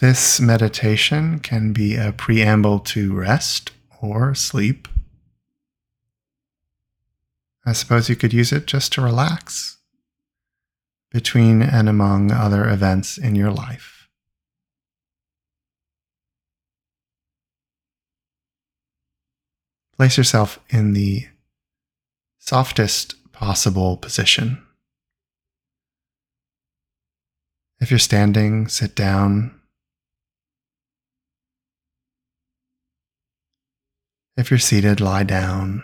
This meditation can be a preamble to rest or sleep. I suppose you could use it just to relax between and among other events in your life. Place yourself in the softest possible position. If you're standing, sit down If you're seated, lie down.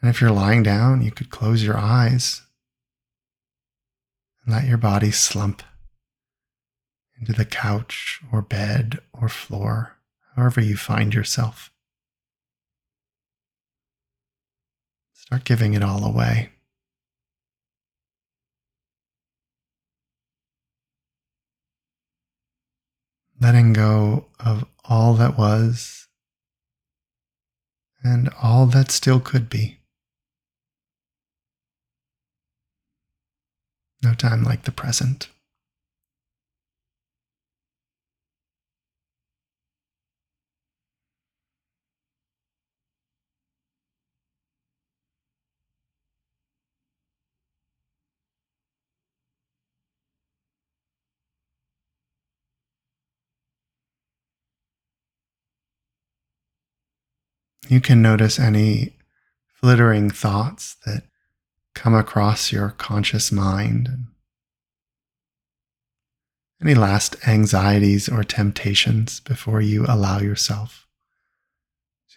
And if you're lying down, you could close your eyes and let your body slump into the couch or bed or floor, however you find yourself. Start giving it all away. Letting go of all that was and all that still could be. No time like the present. You can notice any flittering thoughts that come across your conscious mind. Any last anxieties or temptations before you allow yourself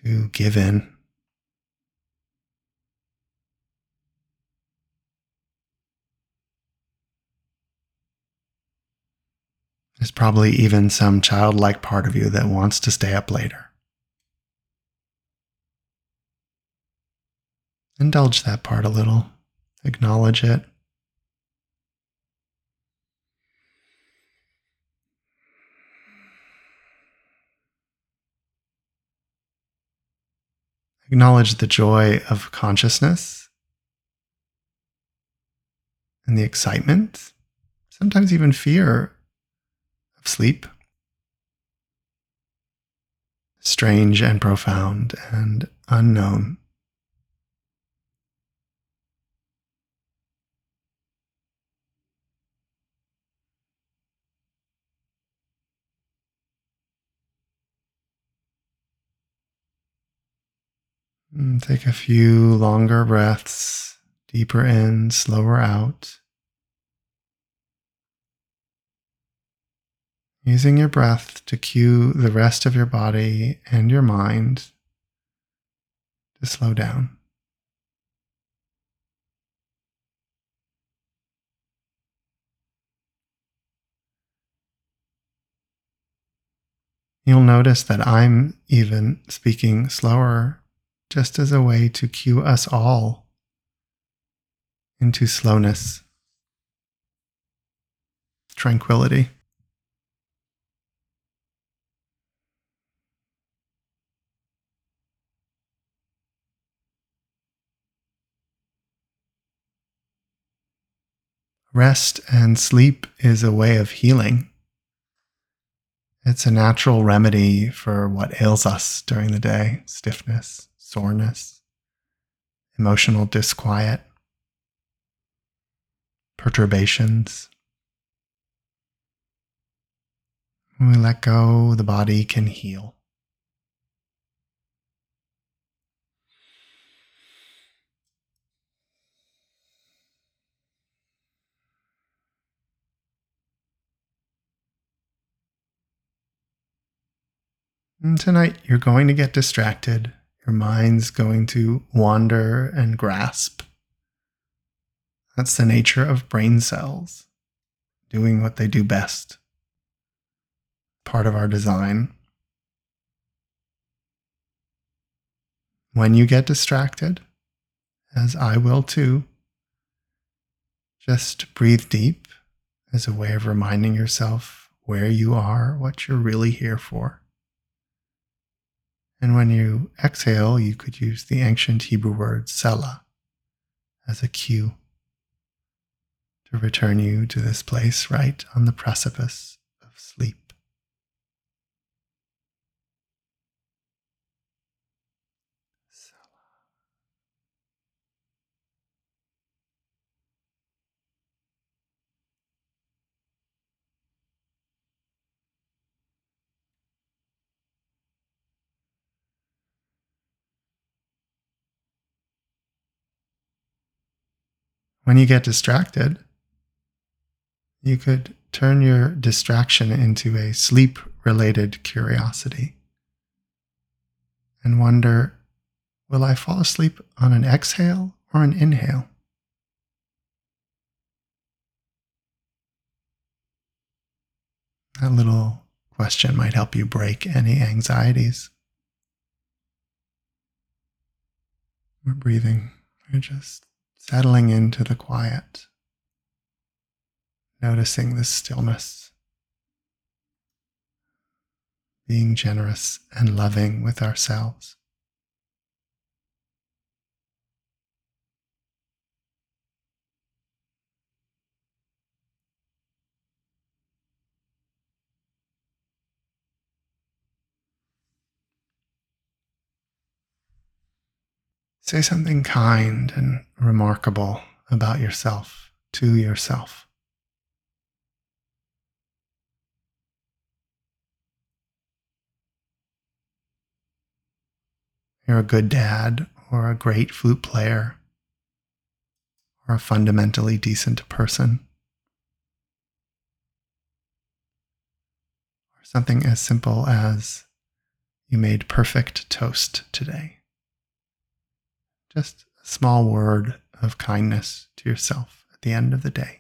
to give in. There's probably even some childlike part of you that wants to stay up later. Indulge that part a little, acknowledge it. Acknowledge the joy of consciousness and the excitement, sometimes even fear of sleep. Strange and profound and unknown. And take a few longer breaths, deeper in, slower out. Using your breath to cue the rest of your body and your mind to slow down. You'll notice that I'm even speaking slower just as a way to cue us all into slowness, tranquility. Rest and sleep is a way of healing. It's a natural remedy for what ails us during the day stiffness, soreness, emotional disquiet, perturbations. When we let go, the body can heal. And tonight, you're going to get distracted your mind's going to wander and grasp. That's the nature of brain cells, doing what they do best. Part of our design. When you get distracted, as I will too, just breathe deep as a way of reminding yourself where you are, what you're really here for. And when you exhale, you could use the ancient Hebrew word Selah as a cue to return you to this place right on the precipice of sleep. When you get distracted, you could turn your distraction into a sleep related curiosity and wonder will I fall asleep on an exhale or an inhale? That little question might help you break any anxieties. We're breathing, we're just settling into the quiet, noticing the stillness, being generous and loving with ourselves. Say something kind and remarkable about yourself to yourself. You're a good dad, or a great flute player, or a fundamentally decent person. Or something as simple as you made perfect toast today. Just a small word of kindness to yourself at the end of the day.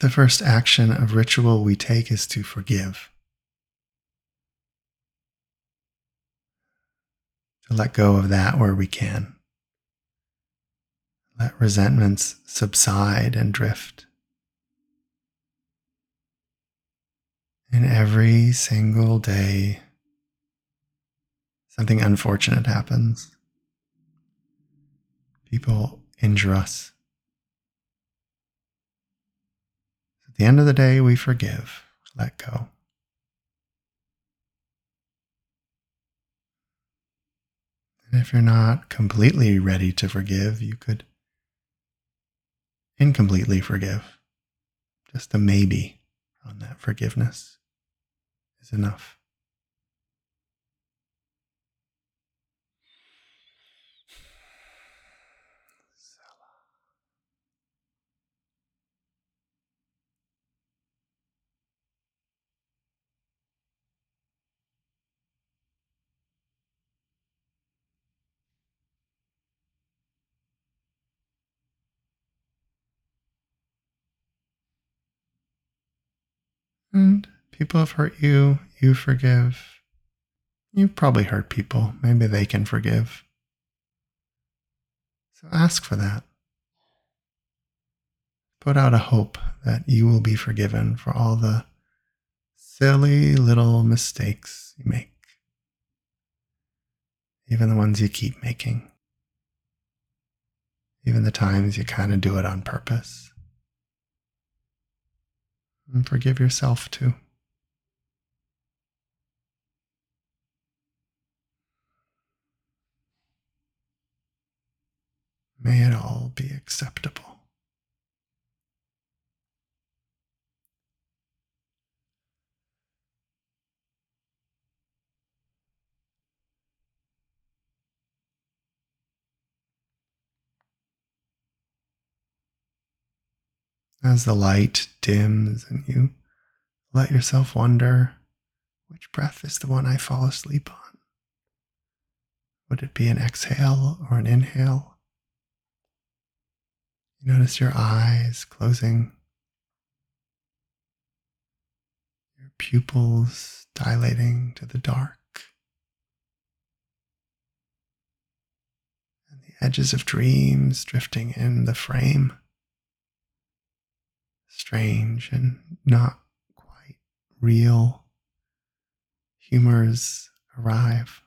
The first action of ritual we take is to forgive. To let go of that where we can. Let resentments subside and drift. And every single day, something unfortunate happens. People injure us. At the end of the day, we forgive, let go. And if you're not completely ready to forgive, you could incompletely forgive. Just a maybe on that forgiveness is enough. And people have hurt you, you forgive. You've probably hurt people. Maybe they can forgive. So ask for that. Put out a hope that you will be forgiven for all the silly little mistakes you make, even the ones you keep making, even the times you kind of do it on purpose and forgive yourself too. May it all be acceptable. As the light dims and you let yourself wonder which breath is the one I fall asleep on? Would it be an exhale or an inhale? You notice your eyes closing, your pupils dilating to the dark, and the edges of dreams drifting in the frame. Strange and not quite real humors arrive.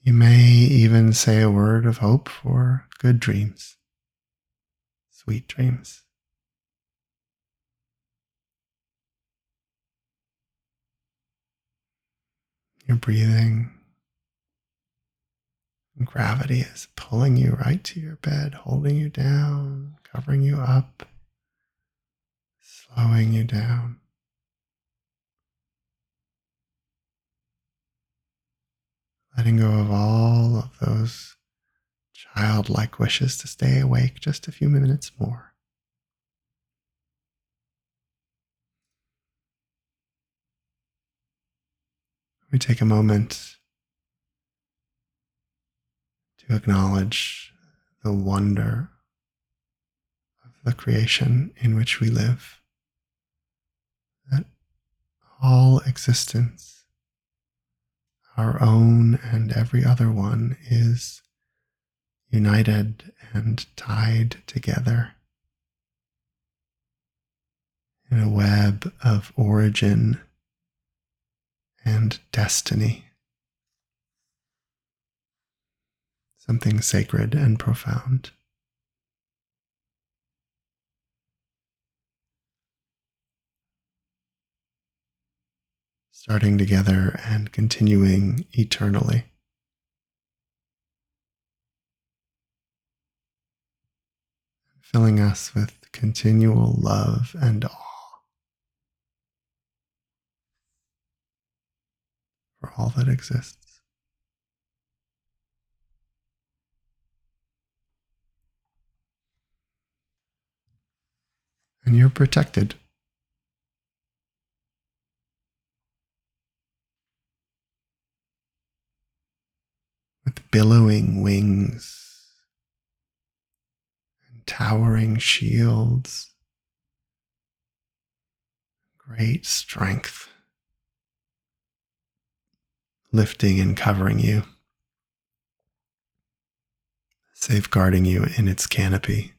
You may even say a word of hope for good dreams, sweet dreams. You're breathing. Gravity is pulling you right to your bed, holding you down, covering you up, slowing you down. letting go of all of those childlike wishes to stay awake just a few minutes more. We take a moment to acknowledge the wonder of the creation in which we live, that all existence our own and every other one is united and tied together in a web of origin and destiny. Something sacred and profound. starting together and continuing eternally. Filling us with continual love and awe for all that exists. And you're protected. with billowing wings and towering shields, great strength, lifting and covering you, safeguarding you in its canopy.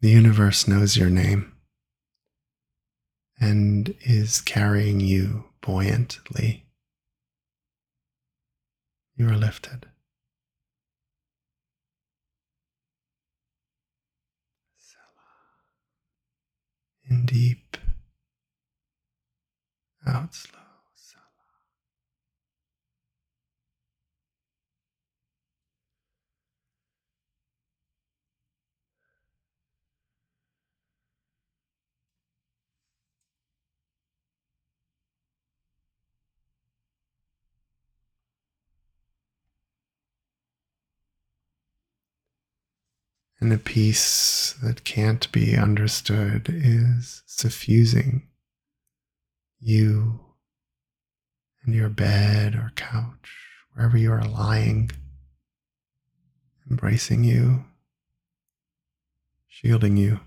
The universe knows your name and is carrying you buoyantly. You are lifted. In deep, out slow. And a peace that can't be understood is suffusing you and your bed or couch, wherever you are lying, embracing you, shielding you,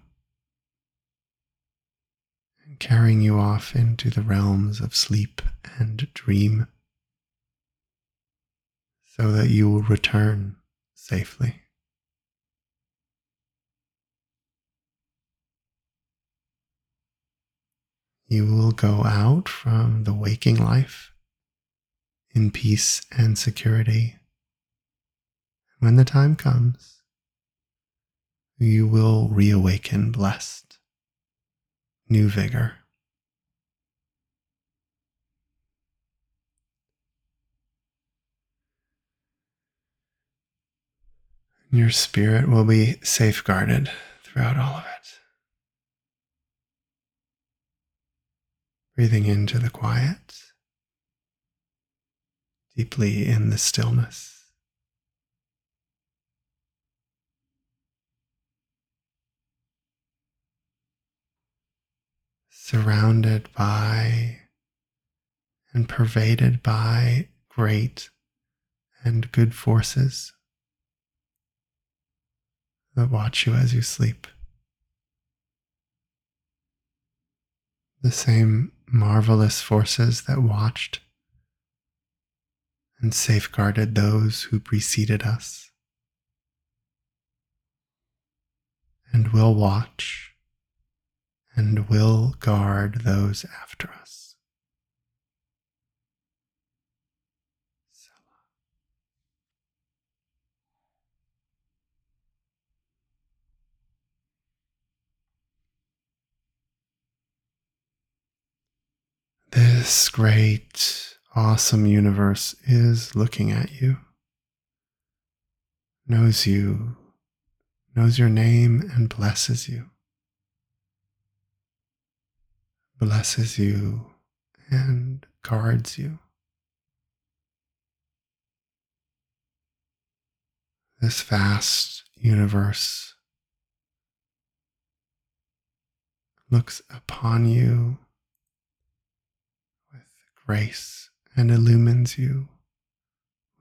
and carrying you off into the realms of sleep and dream so that you will return safely. You will go out from the waking life in peace and security. When the time comes, you will reawaken blessed, new vigor. Your spirit will be safeguarded throughout all of it. Breathing into the quiet, deeply in the stillness. surrounded by and pervaded by great and good forces that watch you as you sleep. The same marvelous forces that watched and safeguarded those who preceded us, and will watch and will guard those after us. This great, awesome universe is looking at you, knows you, knows your name, and blesses you. Blesses you and guards you. This vast universe looks upon you grace and illumines you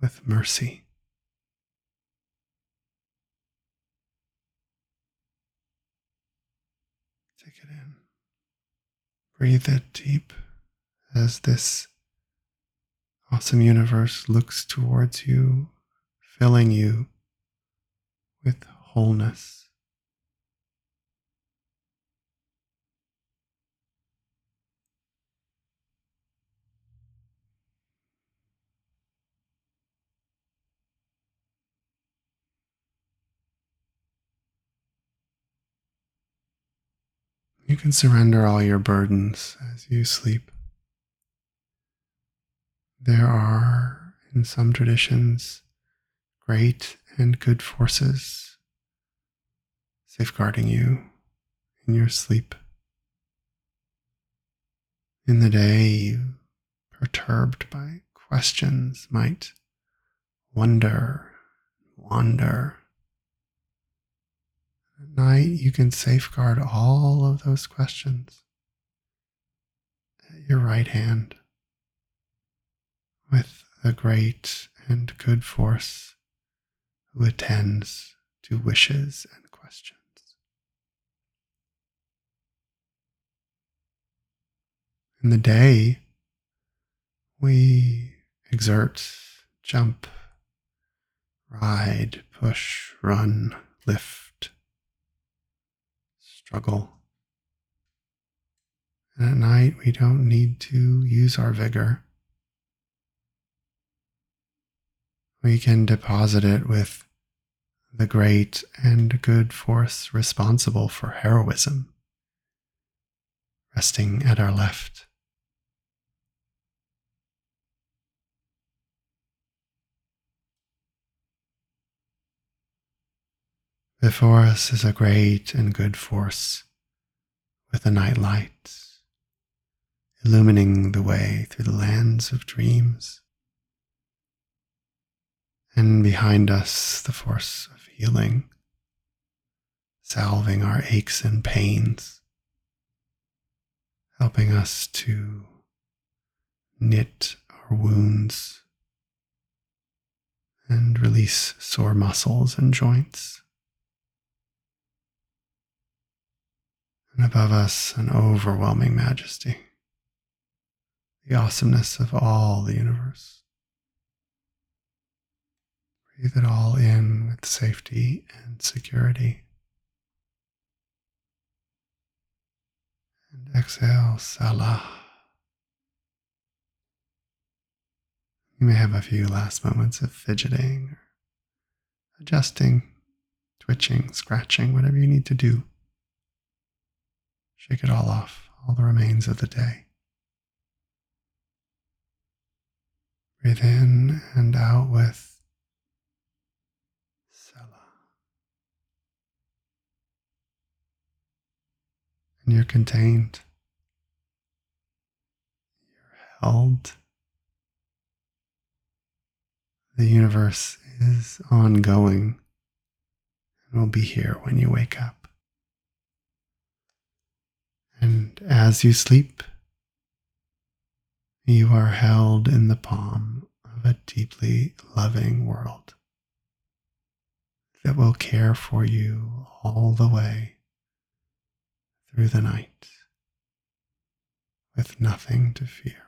with mercy. Take it in. Breathe it deep as this awesome universe looks towards you, filling you with wholeness. You can surrender all your burdens as you sleep. There are, in some traditions, great and good forces safeguarding you in your sleep. In the day, you, perturbed by questions, might wonder, wander, at night, you can safeguard all of those questions at your right hand with the great and good force who attends to wishes and questions. In the day, we exert, jump, ride, push, run, lift struggle. And at night, we don't need to use our vigor. We can deposit it with the great and good force responsible for heroism, resting at our left. Before us is a great and good force with a night light, illumining the way through the lands of dreams. And behind us, the force of healing, salving our aches and pains, helping us to knit our wounds and release sore muscles and joints. And above us an overwhelming majesty, the awesomeness of all the universe. Breathe it all in with safety and security. And exhale, Selah. You may have a few last moments of fidgeting, adjusting, twitching, scratching, whatever you need to do. Shake it all off, all the remains of the day. Breathe in and out with Selah. And you're contained. You're held. The universe is ongoing and will be here when you wake up. And as you sleep, you are held in the palm of a deeply loving world that will care for you all the way through the night with nothing to fear.